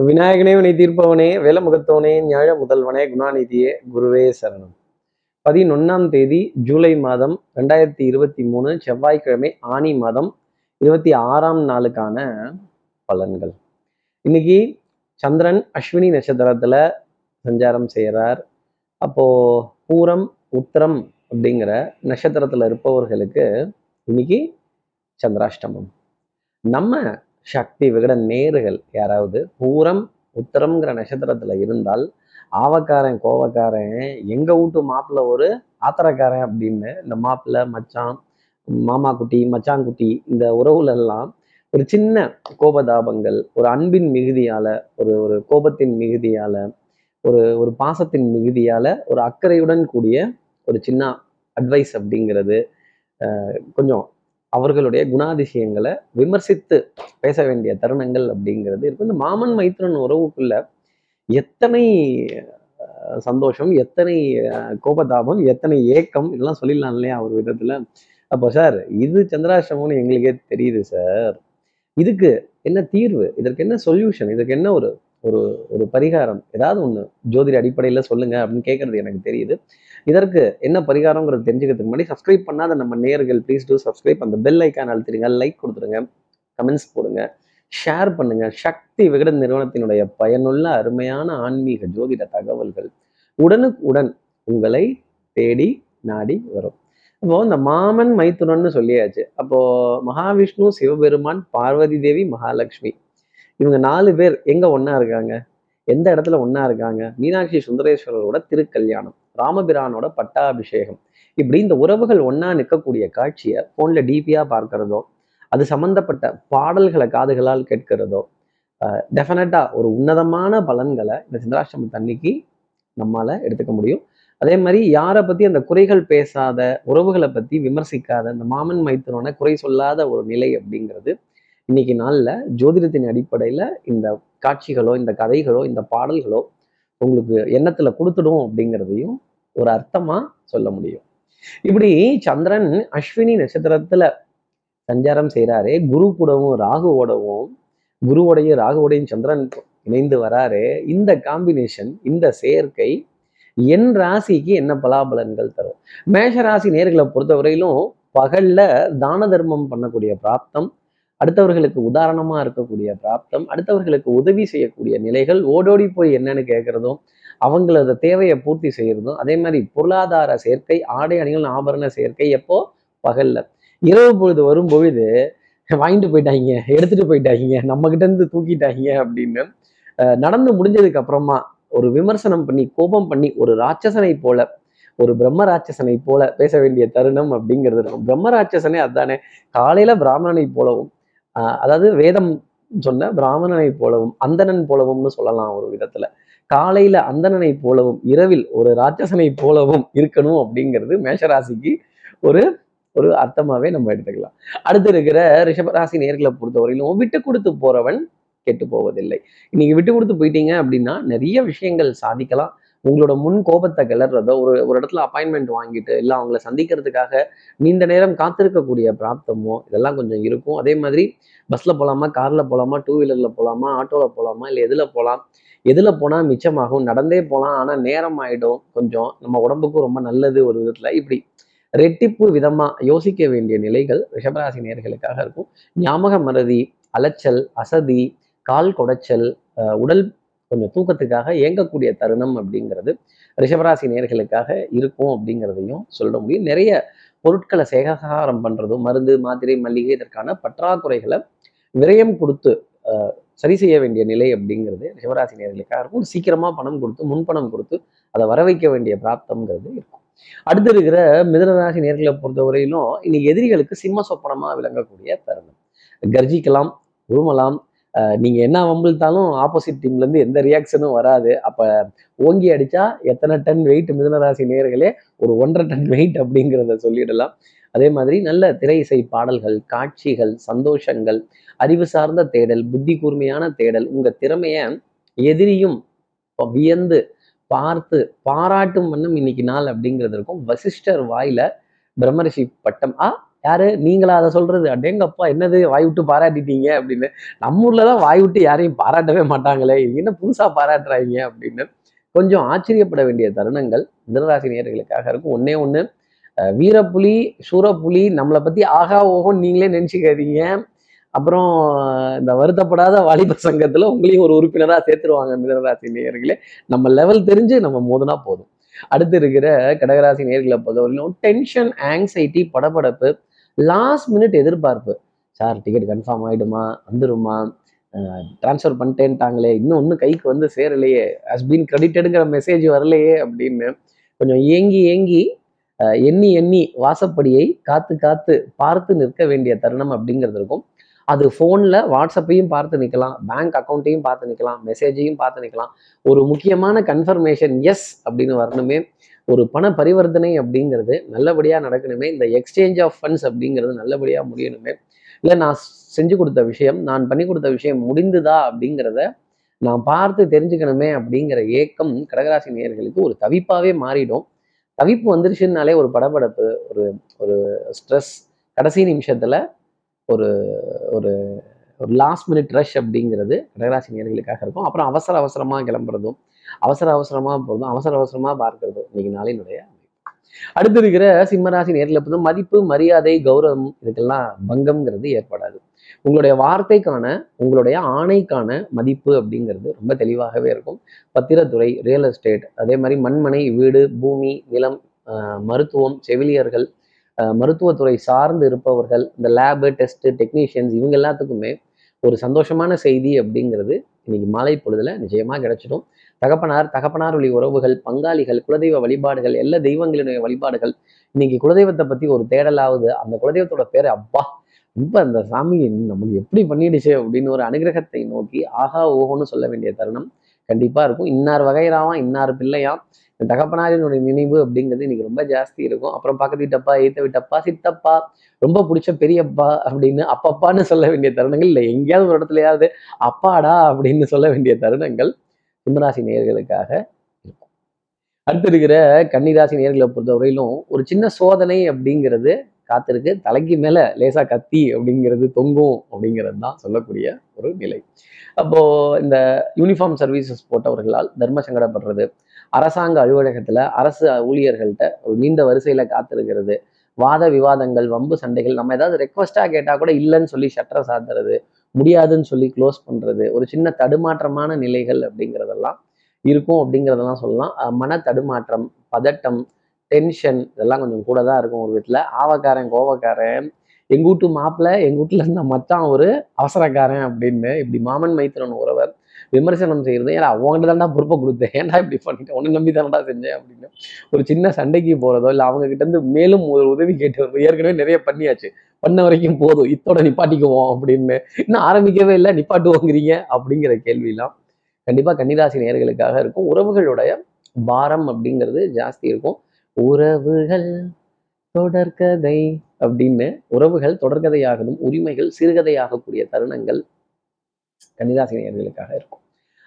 விநாயகனே வினை தீர்ப்பவனே வேலமுகத்தவனே ஞாழ முதல்வனே குணாநிதியே குருவே சரணம். பதினொன்னாம் தேதி ஜூலை மாதம் ரெண்டாயிரத்தி இருபத்தி மூணு செவ்வாய்க்கிழமை ஆனி மாதம் இருபத்தி ஆறாம் நாளுக்கான பலன்கள். இன்னைக்கு சந்திரன் அஸ்வினி நட்சத்திரத்துல சஞ்சாரம் செய்கிறார் அப்போ பூரம் உத்திரம் அப்படிங்கிற நட்சத்திரத்துல இருப்பவர்களுக்கு இன்னைக்கு சந்திராஷ்டமம். நம்ம சக்தி விகட நேர்கள் யாராவது பூரம் உத்தரம்ங்கிற நட்சத்திரத்துல இருந்தால் ஆவக்காரன் கோவக்காரன் எங்க வீட்டு மாப்பிள்ள ஒரு ஆத்திரக்காரன் அப்படின்னு இந்த மாப்பிள்ளை மச்சான் மாமா குட்டி மச்சாங்குட்டி இந்த உறவுல எல்லாம் ஒரு சின்ன கோபதாபங்கள் ஒரு அன்பின் மிகுதியால ஒரு ஒரு கோபத்தின் மிகுதியால ஒரு ஒரு பாசத்தின் மிகுதியால ஒரு அக்கறையுடன் கூடிய ஒரு சின்ன அட்வைஸ் அப்படிங்கிறது கொஞ்சம் அவர்களுடைய குணாதிசயங்களை விமர்சித்து பேச வேண்டிய தருணங்கள் அப்படிங்கிறது இருக்கு. இந்த மாமன் மைத்ரன் உறவுக்குள்ள எத்தனை அஹ், சந்தோஷம் எத்தனை கோபதாபம் எத்தனை ஏக்கம் இதெல்லாம் சொல்லிடலாம் இல்லையா ஒரு விதத்துல. அப்போ சார் இது சந்திராஷ்டமம்னு எங்களுக்கே தெரியுது சார். இதுக்கு என்ன தீர்வு? இதற்கு என்ன சொல்யூஷன்? இதற்கு என்ன ஒரு ஒரு ஒரு பரிகாரம்? ஏதாவது ஒன்று ஜோதிட அடிப்படையில் சொல்லுங்க அப்படின்னு கேட்கறது எனக்கு தெரியுது. இதற்கு என்ன பரிகாரங்கிறது தெரிஞ்சுக்கிறதுக்கு முன்னாடி சப்ஸ்கிரைப் பண்ணாத நம்ம நேர்கள் ப்ளீஸ் டூ சப்ஸ்கிரைப் அந்த பெல் ஐக்கான் அழுத்திடுங்க லைக் கொடுத்துருங்க கமெண்ட்ஸ் போடுங்க ஷேர் பண்ணுங்க. சக்தி விகடன் நிறுவனத்தினுடைய பயனுள்ள அருமையான ஆன்மீக ஜோதிட தகவல்கள் உடனுக்குடன் உங்களை தேடி நாடி வரும். அப்போ இந்த மாமன் மைத்துனன்னு சொல்லியாச்சு. அப்போ மகாவிஷ்ணு சிவபெருமான் பார்வதி தேவி மகாலட்சுமி. இவங்க நாலு பேர் எங்க ஒன்னா இருக்காங்க? எந்த இடத்துல ஒன்னா இருக்காங்க? மீனாட்சி சுந்தரேஸ்வரரோட திருக்கல்யாணம். ராமபிரானோட பட்டாபிஷேகம். இப்படி இந்த உறவுகள் ஒன்னா நிற்கக்கூடிய காட்சியை போன்ல டிபியா பார்க்கறதோ அது சம்பந்தப்பட்ட பாடல்களை காதுகளால் கேட்கிறதோ டெஃபினட்டாக ஒரு உன்னதமான பலன்களை இந்த சந்திராஷ்டமத்து அன்னைக்கு நம்மால எடுத்துக்க முடியும். அதே மாதிரி யாரை பத்தி அந்த குறைகள் பேசாத உறவுகளை பத்தி விமர்சிக்காத இந்த மாமன் மைத்தனோட குறை சொல்லாத ஒரு நிலை அப்படிங்கிறது இன்னைக்கு நாள்ல ஜோதிடத்தின் அடிப்படையில இந்த காட்சிகளோ இந்த கதைகளோ இந்த பாடல்களோ உங்களுக்கு எண்ணத்துல கொடுத்துடும் அப்படிங்கிறதையும் ஒரு அர்த்தமா சொல்ல முடியும். இப்படி சந்திரன் அஸ்வினி நட்சத்திரத்துல சஞ்சாரம் செய்கிறாரே குரு கூடவும் ராகுவோடவும் குருவோடைய ராகுவோடையும் சந்திரன் இணைந்து வராரு இந்த காம்பினேஷன் இந்த சேர்க்கை என் ராசிக்கு என்ன பலாபலன்கள் தரும்? மேஷ ராசி நேர்களை பொறுத்தவரையிலும் பகல்ல தான தர்மம் பண்ணக்கூடிய பிராப்தம் அடுத்தவர்களுக்கு உதாரணமா இருக்கக்கூடிய பிராப்தம் அடுத்தவர்களுக்கு உதவி செய்யக்கூடிய நிலைகள் ஓடோடி போய் என்னன்னு கேட்கறதும் அவங்களோட தேவையை பூர்த்தி செய்யறதும் அதே மாதிரி பொருளாதார சேர்க்கை ஆடை அணிகள் ஆபரண சேர்க்கை எப்போ? பகல்ல. இரவு பொழுது வரும் பொழுது வாங்கிட்டு போயிட்டாங்க எடுத்துட்டு போயிட்டாங்க நம்ம கிட்ட இருந்து தூக்கிட்டாங்க அப்படின்னு நடந்து முடிஞ்சதுக்கு அப்புறமா ஒரு விமர்சனம் பண்ணி கோபம் பண்ணி ஒரு ராட்சசனை போல ஒரு பிரம்ம ராட்சசனை போல பேச வேண்டிய தருணம் அப்படிங்கிறது இருக்கும் பிரம்ம ராட்சசனே அதானே. காலையில பிராமணனை போலவும் அதாவது வேதம் சொன்ன பிராமணனை போலவும் அந்தணன் போலவும்னு சொல்லலாம் ஒரு விதத்துல. காலையில அந்தணனை போலவும் இரவில் ஒரு ராட்சசனை போலவும் இருக்கணும் அப்படிங்கிறது மேஷராசிக்கு ஒரு ஒரு அர்த்தமாவே நம்ம எடுத்துக்கலாம். அடுத்து இருக்கிற ரிஷபராசி நேர்களை பொறுத்தவரையிலும் விட்டு கொடுத்து போறவன் கெட்டு போவதில்லை. இன்னைக்கு விட்டு கொடுத்து போயிட்டீங்க அப்படின்னா நிறைய விஷயங்கள் சாதிக்கலாம். உங்களோட முன் கோபத்தை கிளறதோ ஒரு ஒரு இடத்துல அப்பாயின்மெண்ட் வாங்கிட்டு இல்லை அவங்கள சந்திக்கிறதுக்காக நீண்ட நேரம் காத்திருக்கக்கூடிய பிராப்தமோ இதெல்லாம் கொஞ்சம் இருக்கும். அதே மாதிரி பஸ்ஸில் போகலாமா காரில் போகலாமா டூ வீலரில் போகலாமா ஆட்டோவில் போகலாமா இல்லை எதில் போகலாம் எதில் போனால் மிச்சமாகும்? நடந்தே போகலாம் ஆனால் நேரம் ஆகிடும் கொஞ்சம் நம்ம உடம்புக்கும் ரொம்ப நல்லது ஒரு விதத்தில். இப்படி ரெட்டிப்பு விதமாக யோசிக்க வேண்டிய நிலைகள் ரிஷபராசி நேர்களுக்காக இருக்கும். ஞாபக மறதி அலைச்சல் அசதி கால் குடைச்சல் உடல் கொஞ்சம் தூக்கத்துக்காக இயங்கக்கூடிய தருணம் அப்படிங்கிறது ரிஷபராசி நேர்களுக்காக இருக்கும் அப்படிங்கிறதையும் சொல்ல முடியும். நிறைய பொருட்களை சேகசாரம் பண்றதும் மருந்து மாத்திரை மல்லிகை இதற்கான பற்றாக்குறைகளை விரயம் கொடுத்து சரி செய்ய வேண்டிய நிலை அப்படிங்கிறது ரிஷபராசி நேர்களுக்காக இருக்கும். சீக்கிரமா பணம் கொடுத்து முன்பணம் கொடுத்து அதை வர வைக்க வேண்டிய பிராப்தம்ங்கிறது இருக்கும். அடுத்து இருக்கிற மிதனராசி நேர்களை பொறுத்தவரையிலும் இன்னைக்கு எதிரிகளுக்கு சிம்ம சொப்பனமா விளங்கக்கூடிய தருணம். கர்ஜிக்கலாம் உருமலாம் நீங்கள் நீங்க என்ன வம்பிழ்த்தாலும் ஆப்போசிட் டீம்ல இருந்து எந்த ரியாக்ஷனும் வராது. அப்ப ஓங்கி அடிச்சா எத்தனை டன் வெயிட் மிதனராசி நேர்களே ஒரு ஒன்றரை டன் வெயிட் அப்படிங்கிறத சொல்லிடலாம். அதே மாதிரி நல்ல திரை இசை பாடல்கள் காட்சிகள் சந்தோஷங்கள் அறிவு சார்ந்த தேடல் புத்தி கூர்மையான தேடல் உங்க திறமையை எதிரியும் வியந்து பார்த்து பாராட்டும் வண்ணம் இன்னைக்கு நாள் அப்படிங்கிறது இருக்கும். வசிஷ்டர் வாயில பிரம்மரிஷி பட்டம். ஆ யாரு? நீங்களா அதை சொல்றது. அடேங்கப்பா என்னது? வாய் விட்டு பாராட்டிட்டீங்க அப்படின்னு. நம்ம ஊர்ல தான் வாய் விட்டு யாரையும் பாராட்டவே மாட்டாங்களே. இது என்ன புதுசா பாராட்டுறாங்க அப்படின்னு. கொஞ்சம் ஆச்சரியப்பட வேண்டிய தருணங்கள் மிதனராசி நேயர்களுக்காக இருக்கும். ஒன்னே ஒன்று வீரப்புலி சூரப்புலி நம்மளை பத்தி ஆகா ஓகோன்னு நீங்களே நினைச்சுக்காதீங்க. அப்புறம் இந்த வருத்தப்படாத வாலிப சங்கத்துல உங்களையும் ஒரு உறுப்பினரா சேர்த்துருவாங்க மிதனராசி நேயர்களே. நம்ம லெவல் தெரிஞ்சு நம்ம மோதுனா போதும். அடுத்து இருக்கிற கடகராசி நேர்களை பொறுத்தவரையிலும் டென்ஷன் ஆங்ஸைட்டி படபடப்பு லாஸ்ட் மினிட் எதிர்பார்ப்பு. சார் டிக்கெட் கன்ஃபார்ம் ஆகிடுமா வந்துருமா? ட்ரான்ஸ்ஃபர் பண்ணிட்டேன்ட்டாங்களே. இன்னும் ஒன்றும் கைக்கு வந்து சேரலையே. ஹஸ் பீன் கிரெடிட்டடுங்கிற மெசேஜ் வரலையே அப்படின்னு கொஞ்சம் ஏங்கி ஏங்கி எண்ணி எண்ணி வாசப்படியை காத்து காத்து பார்த்து நிற்க வேண்டிய தருணம் அப்படிங்கிறது இருக்கும். அது ஃபோனில் வாட்ஸ்அப்பையும் பார்த்து நிற்கலாம் பேங்க் அக்கௌண்ட்டையும் பார்த்து நிற்கலாம் மெசேஜையும் பார்த்து நிற்கலாம் ஒரு முக்கியமான கன்ஃபர்மேஷன் எஸ் அப்படின்னு வரணுமே. ஒரு பண பரிவர்த்தனை அப்படிங்கிறது நல்லபடியாக நடக்கணுமே. இந்த எக்ஸ்சேஞ்ச் ஆஃப் ஃபண்ட்ஸ் அப்படிங்கிறது நல்லபடியாக முடியணுமே. இல்லை நான் செஞ்சு கொடுத்த விஷயம் நான் பண்ணி கொடுத்த விஷயம் முடிந்துதா அப்படிங்கிறத நான் பார்த்து தெரிஞ்சுக்கணுமே அப்படிங்கிற ஏக்கம் கடகராசி நேயர்களுக்கு ஒரு தவிப்பாகவே மாறிடும். தவிப்பு வந்துருச்சுன்னாலே ஒரு படபடப்பு ஒரு ஒரு ஸ்ட்ரெஸ் கடைசி நிமிஷத்தில் ஒரு ஒரு ஒரு லாஸ்ட் மினிட் ரஷ் அப்படிங்கிறது கடகராசி நேர்களுக்காக இருக்கும். அப்புறம் அவசர அவசரமாக கிளம்புறதும் அவசர அவசரமா போகிறதும் அவசர அவசரமா பார்க்கறது இன்னைக்கு நாளினுடைய அடுத்து இருக்கிற சிம்மராசி நேரில் பொறுத்தும் மதிப்பு மரியாதை கௌரவம் இதுக்கெல்லாம் பங்கம்ங்கிறது ஏற்படாது. உங்களுடைய வார்த்தைக்கான உங்களுடைய ஆணைக்கான மதிப்பு அப்படிங்கிறது ரொம்ப தெளிவாகவே இருக்கும். பத்திரத்துறை ரியல் எஸ்டேட் அதே மாதிரி மண்மனை வீடு பூமி நிலம் ஆஹ் மருத்துவம் செவிலியர்கள் ஆஹ் மருத்துவத்துறை சார்ந்து இருப்பவர்கள் இந்த லேபு டெஸ்ட் டெக்னீஷியன்ஸ் இவங்க எல்லாத்துக்குமே ஒரு சந்தோஷமான செய்தி அப்படிங்கிறது இன்னைக்கு மாலை பொழுதுல நிச்சயமா கிடைச்சிடும். தகப்பனார் தகப்பனார் வழி உறவுகள் பங்காளிகள் குலதெய்வ வழிபாடுகள் எல்லா தெய்வங்களினுடைய வழிபாடுகள் இன்னைக்கு குலதெய்வத்தை பத்தி ஒரு தேடலாவது அந்த குலதெய்வத்தோட பேர் அப்பா. ரொம்ப அந்த சாமி நம்மளுக்கு எப்படி பண்ணிடுச்சு அப்படின்னு ஒரு அனுகிரகத்தை நோக்கி ஆஹா ஓஹோன்னு சொல்ல வேண்டிய தருணம் கண்டிப்பா இருக்கும். இன்னார் வகைராவாம் இன்னார் பிள்ளையாம். இந்த தகப்பனாரினுடைய நினைவு அப்படிங்கிறது இன்னைக்கு ரொம்ப ஜாஸ்தி இருக்கும். அப்புறம் பக்கத்து வீட்டப்பா ஏத்த வீட்டப்பா சித்தப்பா ரொம்ப பிடிச்ச பெரியப்பா அப்படின்னு அப்பப்பான்னு சொல்ல வேண்டிய தருணங்கள் இல்லை எங்கேயாவது ஒரு இடத்துலயாவது அப்பாடா அப்படின்னு சொல்ல வேண்டிய தருணங்கள். சிம்மராசி நேயர்களுக்காக இருக்கும். அடுத்து இருக்கிற கன்னிராசி நேர்களை பொறுத்தவரையிலும் ஒரு சின்ன சோதனை அப்படிங்கிறது காத்திருக்கு. தலைக்கு மேல லேசா கத்தி அப்படிங்கிறது தொங்கும் அப்படிங்கிறது தான் சொல்லக்கூடிய ஒரு நிலை. அப்போ இந்த யூனிஃபார்ம் சர்வீசஸ் போட்டவர்களால் தர்ம சங்கடப்படுறது. அரசாங்க அலுவலகத்துல அரசு ஊழியர்கள்ட்ட ஒரு நீண்ட வரிசையில காத்திருக்கிறது. வாத விவாதங்கள் வம்பு சண்டைகள் நம்ம ஏதாவது ரெக்வஸ்டா கேட்டா கூட இல்லைன்னு சொல்லி ஷட்டரை சாத்துறது. முடியாதுன்னு சொல்லி க்ளோஸ் பண்ணுறது ஒரு சின்ன தடுமாற்றமான நிலைகள் அப்படிங்கிறதெல்லாம் இருக்கும் அப்படிங்கிறதெல்லாம் சொல்லலாம். மன தடுமாற்றம் பதட்டம் டென்ஷன் இதெல்லாம் கொஞ்சம் கூட தான் இருக்கும் ஒரு வீட்டில் ஆவக்காரன் கோவக்காரன் எங்கள் வீட்டு மாப்பிள்ளை எங்க வீட்டுல இருந்த மச்சான் ஒரு அவசரக்காரன் அப்படின்னு இப்படி மாமன் மைத்திரன் உறவர் விமர்சனம் செய்கிறது ஏன்னா அவங்ககிட்ட தான்டா பொறுப்பை கொடுத்தேன். ஏன்டா இப்படி பண்ணிட்டேன் உன்னை நம்பி தானடா செஞ்சேன் அப்படின்னு. ஒரு சின்ன சண்டைக்கு போகிறதோ இல்லை அவங்க இருந்து மேலும் ஒரு உதவி கேட்டு ஏற்கனவே நிறைய பண்ணியாச்சு. பண்ண வரைக்கும் போதும். இத்தோட நிப்பாட்டிக்குவோம் அப்படின்னு. இன்னும் ஆரம்பிக்கவே இல்லை. நிப்பாட்டுவோங்கிறீங்க அப்படிங்கிற கேள்வியெல்லாம் கண்டிப்பா கன்னிராசி நேர்களுக்காக இருக்கும். உறவுகளுடைய பாரம் அப்படிங்கிறது ஜாஸ்தி இருக்கும். உறவுகள் தொடர்கதை அப்படின்னு உறவுகள் தொடர்கதையாகதும் உரிமைகள் சிறுகதையாகக்கூடிய தருணங்கள் கன்னிராசி நேயர்களுக்காக இருக்கும்.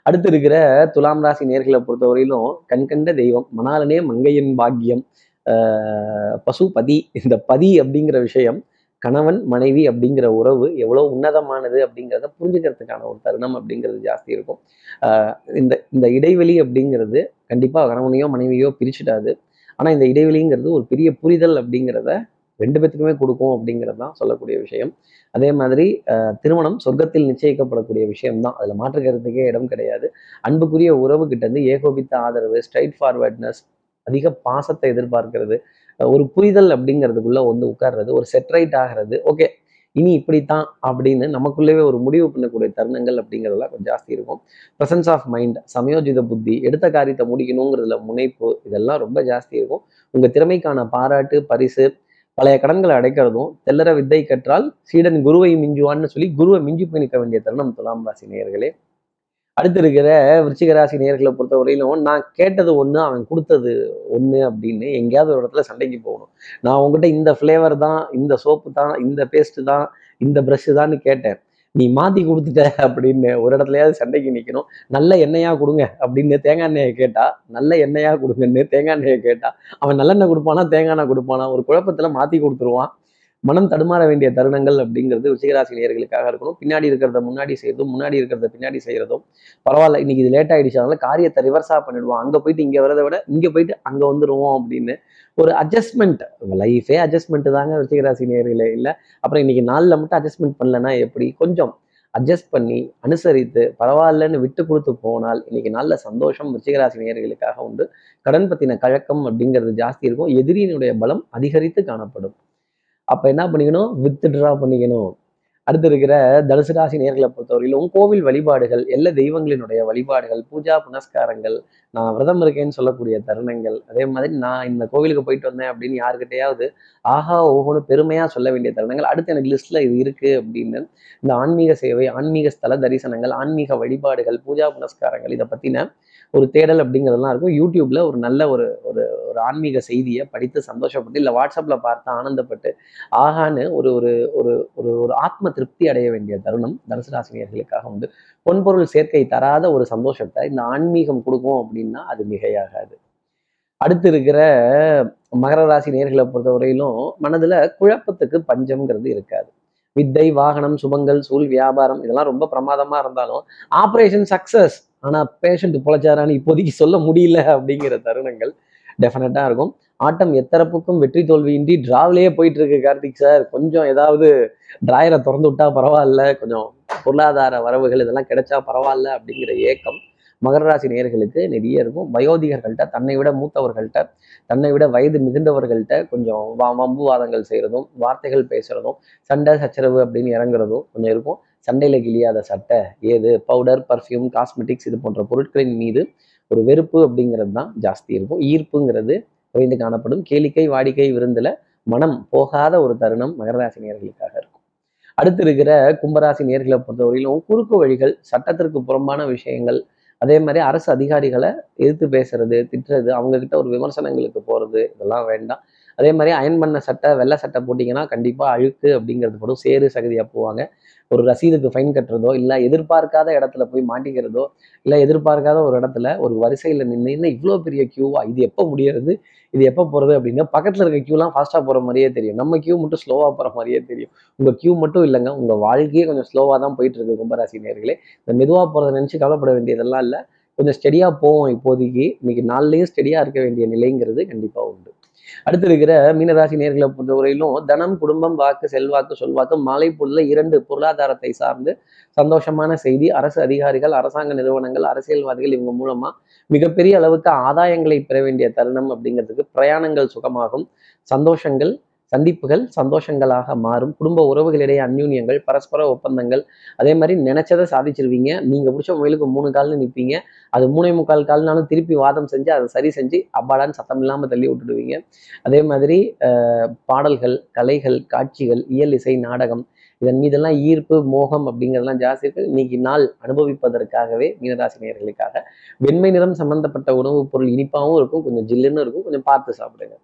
அடுத்து இருக்கிற துலாம் ராசி நேர்களை பொறுத்தவரையிலும் கண்கண்ட தெய்வம் மணாலனே மங்கையன் பாக்கியம் ஆஹ் பசுபதி. இந்த பதி அப்படிங்கிற விஷயம் கணவன் மனைவி அப்படிங்கிற உறவு எவ்வளவு உன்னதமானது அப்படிங்கிறத புரிஞ்சுக்கிறதுக்கான ஒரு தருணம் அப்படிங்கிறது ஜாஸ்தி இருக்கும். ஆஹ் இந்த இந்த இடைவெளி அப்படிங்கிறது கண்டிப்பா கணவனையோ மனைவியோ பிரிச்சுடாது. ஆனா இந்த இடைவெளிங்கிறது ஒரு பெரிய புரிதல் அப்படிங்கிறத ரெண்டு பேத்துக்குமே கொடுக்கும் அப்படிங்கிறது தான் சொல்லக்கூடிய விஷயம். அதே மாதிரி ஆஹ் திருமணம் சொர்க்கத்தில் நிச்சயிக்கப்படக்கூடிய விஷயம் தான் அதுல மாற்று கருத்துக்கே இடம் கிடையாது. அன்புக்குரிய உறவு கிட்ட இருந்து ஏகோபித்த ஆதரவு ஸ்ட்ரைட் ஃபார்வர்ட்னஸ் அதிக பாசத்தை எதிர்பார்க்கிறது ஒரு புரிதல் அப்படிங்கிறதுக்குள்ள வந்து உட்கார்றது ஒரு செட்ரைட் ஆகிறது. ஓகே இனி இப்படித்தான் அப்படின்னு நமக்குள்ளேயே ஒரு முடிவு பண்ணக்கூடிய தருணங்கள் அப்படிங்கிறதெல்லாம் கொஞ்சம் ஜாஸ்தி இருக்கும். ப்ரெசன்ஸ் ஆஃப் மைண்ட் சமயோஜித புத்தி எடுத்த காரியத்தை முடிக்கணுங்கிறதுல முனைப்பு இதெல்லாம் ரொம்ப ஜாஸ்தி இருக்கும். உங்கள் திறமைக்கான பாராட்டு பரிசு பழைய கடன்களை அடைக்கிறதும் தெல்லற வித்தை கற்றால் சீடன் குருவை மிஞ்சுவான்னு சொல்லி குருவை மிஞ்சி போய் நிற்க வேண்டிய தருணம் துலாம் ராசி நேயர்களே. அடுத்து இருக்கிற விருச்சிகராசி நேர்களை பொறுத்த பொறுத்தவரையிலும் நான் கேட்டது ஒன்று அவன் கொடுத்தது ஒன்று அப்படின்னு எங்கேயாவது ஒரு இடத்துல சண்டைக்கு போகணும். நான் உங்ககிட்ட இந்த ஃப்ளேவர் தான் இந்த சோப்பு தான் இந்த பேஸ்ட்டு தான் இந்த ப்ரஷ்ஷு தான்னு கேட்டேன். நீ மாத்தி கொடுத்துட்ட அப்படின்னு ஒரு இடத்துலயாவது சண்டைக்கு நிற்கணும் நல்ல எண்ணெயா கொடுங்க அப்படின்னு தேங்காய் எண்ணெயை கேட்டா நல்ல எண்ணெயா கொடுங்கன்னு தேங்காய் எண்ணெயை கேட்டா அவன் நல்லெண்ணெய் கொடுப்பானா தேங்காய் எண்ணெய் கொடுப்பானா ஒரு குழப்பத்துல மாத்தி கொடுத்துருவான். மனம் தடுமாற வேண்டிய தருணங்கள் அப்படிங்கிறது விஷயராசி நேர்களுக்காக இருக்கணும். பின்னாடி இருக்கிறத முன்னாடி செய்யறதும் முன்னாடி இருக்கிறத பின்னாடி செய்யறதும். பரவாயில்ல இன்னைக்கு இது லேட் ஆயிடுச்சு அதனால காரியத்தை ரிவர்ஸா பண்ணிடுவோம். அங்க போயிட்டு இங்க வரதை விட இங்க போயிட்டு அங்க வந்துருவோம் அப்படின்னு ஒரு அட்ஜஸ்ட்மெண்ட் லைஃபே அட்ஜஸ்ட்மெண்ட் தாங்க விஷயராசி நேர்களே இல்லை. அப்புறம் இன்னைக்கு நாளில் மட்டும் அட்ஜஸ்ட்மெண்ட் பண்ணலன்னா எப்படி? கொஞ்சம் அட்ஜஸ்ட் பண்ணி அனுசரித்து பரவாயில்லன்னு விட்டு கொடுத்து போனால் இன்னைக்கு நல்ல சந்தோஷம் விருச்சிகராசி நேர்களுக்காக உண்டு. கடன் பத்தின கழக்கம் அப்படிங்கிறது ஜாஸ்தி இருக்கும். எதிரியினுடைய பலம் அதிகரித்து காணப்படும். அப்போ என்ன பண்ணிக்கணும்? வித்ட்ரா பண்ணிக்கணும். அடுத்து இருக்கிற தனுசு ராசி நேர்களை பொறுத்தவரையிலும் கோவில் வழிபாடுகள் எல்லா தெய்வங்களினுடைய வழிபாடுகள் பூஜா புனஸ்காரங்கள் நான் விரதம் இருக்கேன்னு சொல்லக்கூடிய தருணங்கள் அதே மாதிரி நான் இந்த கோவிலுக்கு போயிட்டு வந்தேன் அப்படின்னு யாருக்கிட்டையாவது ஆஹா ஓஹோன்னு பெருமையாக சொல்ல வேண்டிய தருணங்கள் அடுத்து எனக்கு லிஸ்ட்ல இது இருக்கு அப்படின்னு இந்த ஆன்மீக சேவை ஆன்மீக ஸ்தல தரிசனங்கள் ஆன்மீக வழிபாடுகள் பூஜா புனஸ்காரங்கள் இதை பற்றின ஒரு தேடல் அப்படிங்கிறதெல்லாம் இருக்கும். யூடியூப்ல ஒரு நல்ல ஒரு ஒரு ஒரு ஆன்மீக செய்தியை படித்து சந்தோஷப்பட்டு இல்லை வாட்ஸ்அப்ல பார்த்து ஆனந்தப்பட்டு ஆகான்னு ஒரு ஒரு ஒரு ஒரு ஒரு ஆத்ம திருப்தி அடைய வேண்டிய தருணம் தனுசு ராசினியர்களுக்காக உண்டு. பொன்பொருள் சேர்க்கை தராத ஒரு சந்தோஷத்தை இந்த ஆன்மீகம் கொடுக்கும் அப்படின்னா அது மிகையாகாது. அடுத்து இருக்கிற மகர ராசி நேர்களை பொறுத்தவரையிலும் மனதுல குழப்பத்துக்கு பஞ்சம்ங்கிறது இருக்காது. வித்தை வாகனம் சுபங்கள் சூழ் வியாபாரம் இதெல்லாம் ரொம்ப பிரமாதமா இருந்தாலும் ஆப்ரேஷன் சக்சஸ் ஆனா பேஷண்ட் பொழைச்சாரான்னு இப்போதைக்கு சொல்ல முடியல அப்படிங்கிற தருணங்கள் டெஃபினட்டா இருக்கும். ஆட்டம் எத்தரப்புக்கும் வெற்றி தோல்வியின்றி டிராவிலேயே போயிட்டு இருக்கு கார்த்திக் சார். கொஞ்சம் ஏதாவது டிராயரை திறந்து விட்டா பரவாயில்ல. கொஞ்சம் பொருளாதார வரவுகள் இதெல்லாம் கிடைச்சா பரவாயில்ல அப்படிங்கிற ஏக்கம் மகர ராசி நேயர்களுக்கு நிறைய இருக்கும். வயோதிகர்கள்ட்ட தன்னை விட மூத்தவர்கள்ட்ட தன்னை விட வயது மிகுந்தவர்கள்ட்ட கொஞ்சம் வா வம்புவாதங்கள் செய்கிறதும் வார்த்தைகள் பேசுகிறதும் சண்டை சச்சரவு அப்படின்னு இறங்குறதும் கொஞ்சம் இருக்கும். சண்டையில் கிழியாத சட்டை ஏது பவுடர் பர்ஃப்யூம் காஸ்மெட்டிக்ஸ் இது போன்ற பொருட்களின் மீது ஒரு வெறுப்பு அப்படிங்கிறது தான் ஜாஸ்தி இருக்கும். ஈர்ப்புங்கிறது குறைந்து காணப்படும். கேளிக்கை வாடிக்கை விருந்தில் மனம் போகாத ஒரு தருணம் மகராசி நேர்களுக்காக இருக்கும். அடுத்து இருக்கிற கும்பராசி நேர்களை பொறுத்தவரையிலும் குறுக்கு வழிகள் சட்டத்திற்கு புறம்பான விஷயங்கள் அதே மாதிரி அரசு அதிகாரிகளை எதிர்த்து பேசுறது திட்டுறது அவங்க கிட்ட ஒரு விமர்சனங்களுக்கு போறது இதெல்லாம் வேண்டாம். அதே மாதிரி அயன் பண்ண சட்டை வெள்ளை சட்டை போட்டிங்கன்னா கண்டிப்பாக அழுக்கு அப்படிங்கிறது போடும். சேரு சகதியாக போவாங்க. ஒரு ரசீதுக்கு ஃபைன் கட்டுறதோ இல்லை எதிர்பார்க்காத இடத்துல போய் மாட்டிக்கிறதோ இல்லை எதிர்பார்க்காத ஒரு இடத்துல ஒரு வரிசையில் நின்று இவ்வளோ பெரிய க்யூவா இது எப்போ முடியறது? இது எப்போ போகிறது அப்படின்னா பக்கத்தில் இருக்க கியூலாம் ஃபாஸ்ட்டாக போகிற மாதிரியே தெரியும். நம்ம க்யூ மட்டும் ஸ்லோவாக போகிற மாதிரியே தெரியும். உங்கள் க்யூ மட்டும் இல்லைங்க உங்கள் வாழ்க்கையே கொஞ்சம் ஸ்லோவாக தான் போயிட்டு இருக்கு கும்பராசி நேர்களே இந்த மெதுவாக போகிறத நினச்சி கவலைப்பட வேண்டியதெல்லாம் இல்லை. கொஞ்சம் ஸ்டெடியாக போவோம் இப்போதைக்கு. இன்னைக்கு நாள்லேயும் ஸ்டெடியாக இருக்க வேண்டிய நிலைங்கிறது கண்டிப்பாக உண்டு. அடுத்து இருக்கிற மீனராசி நேர்களை பொறுத்தவரையிலும் தனம் குடும்பம் வாக்கு செல்வாக்கு சொல்வாக்கு மாலை பொழுதுல இரண்டு பொருளாதாரத்தை சார்ந்து சந்தோஷமான செய்தி. அரசு அதிகாரிகள் அரசாங்க நிறுவனங்கள் அரசியல்வாதிகள் இவங்க மூலமா மிகப்பெரிய அளவுக்கு ஆதாயங்களை பெற வேண்டிய தருணம் அப்படிங்கிறதுக்கு பிரயாணங்கள் சுகமாகும். சந்தோஷங்கள் சந்திப்புகள் சந்தோஷங்களாக மாறும். குடும்ப உறவுகளிடையே அந்யூன்யங்கள் பரஸ்பர ஒப்பந்தங்கள். அதே மாதிரி நினைச்சதை சாதிச்சிருவீங்க. நீங்க பிடிச்ச முயலுக்கு மூணு கால்னு நிற்பீங்க அது மூணே முக்கால் கால்னாலும் திருப்பி வாதம் செஞ்சு அதை சரி செஞ்சு அப்பாடான்னு சத்தம் இல்லாமல் தள்ளி விட்டுடுவீங்க. அதே மாதிரி பாடல்கள் கலைகள் காட்சிகள் இயல் இசை நாடகம் இதன் மீதெல்லாம் ஈர்ப்பு மோகம் அப்படிங்கிறதெல்லாம் ஜாஸ்தி இருக்கு. இன்னைக்கு நாள் அனுபவிப்பதற்காகவே மீனராசி நேர்களுக்காக வெண்மை நிறம் சம்பந்தப்பட்ட உணவுப் பொருள் இனிப்பாகவும் இருக்கும் கொஞ்சம் ஜில்லுன்னு இருக்கும் கொஞ்சம் பார்த்து சாப்பிடுங்க.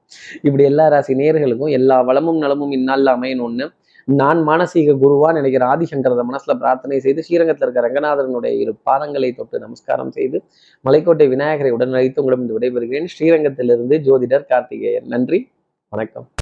இப்படி எல்லா ராசி நேர்களுக்கும் எல்லா வளமும் நலமும் இந்நாளில் அமையணும்னு நான் மானசீக குருவா நினைக்கிற ஆதிசங்கரத மனசுல பிரார்த்தனை செய்து ஸ்ரீரங்கத்தில் இருக்க ரங்கநாதனுடைய இரு பாதங்களை தொட்டு நமஸ்காரம் செய்து மலைக்கோட்டை விநாயகரை உடன் அழைத்து உங்களிடம் விடைபெறுகிறேன். ஸ்ரீரங்கத்திலிருந்து ஜோதிடர் கார்த்திகேயன். நன்றி. வணக்கம்.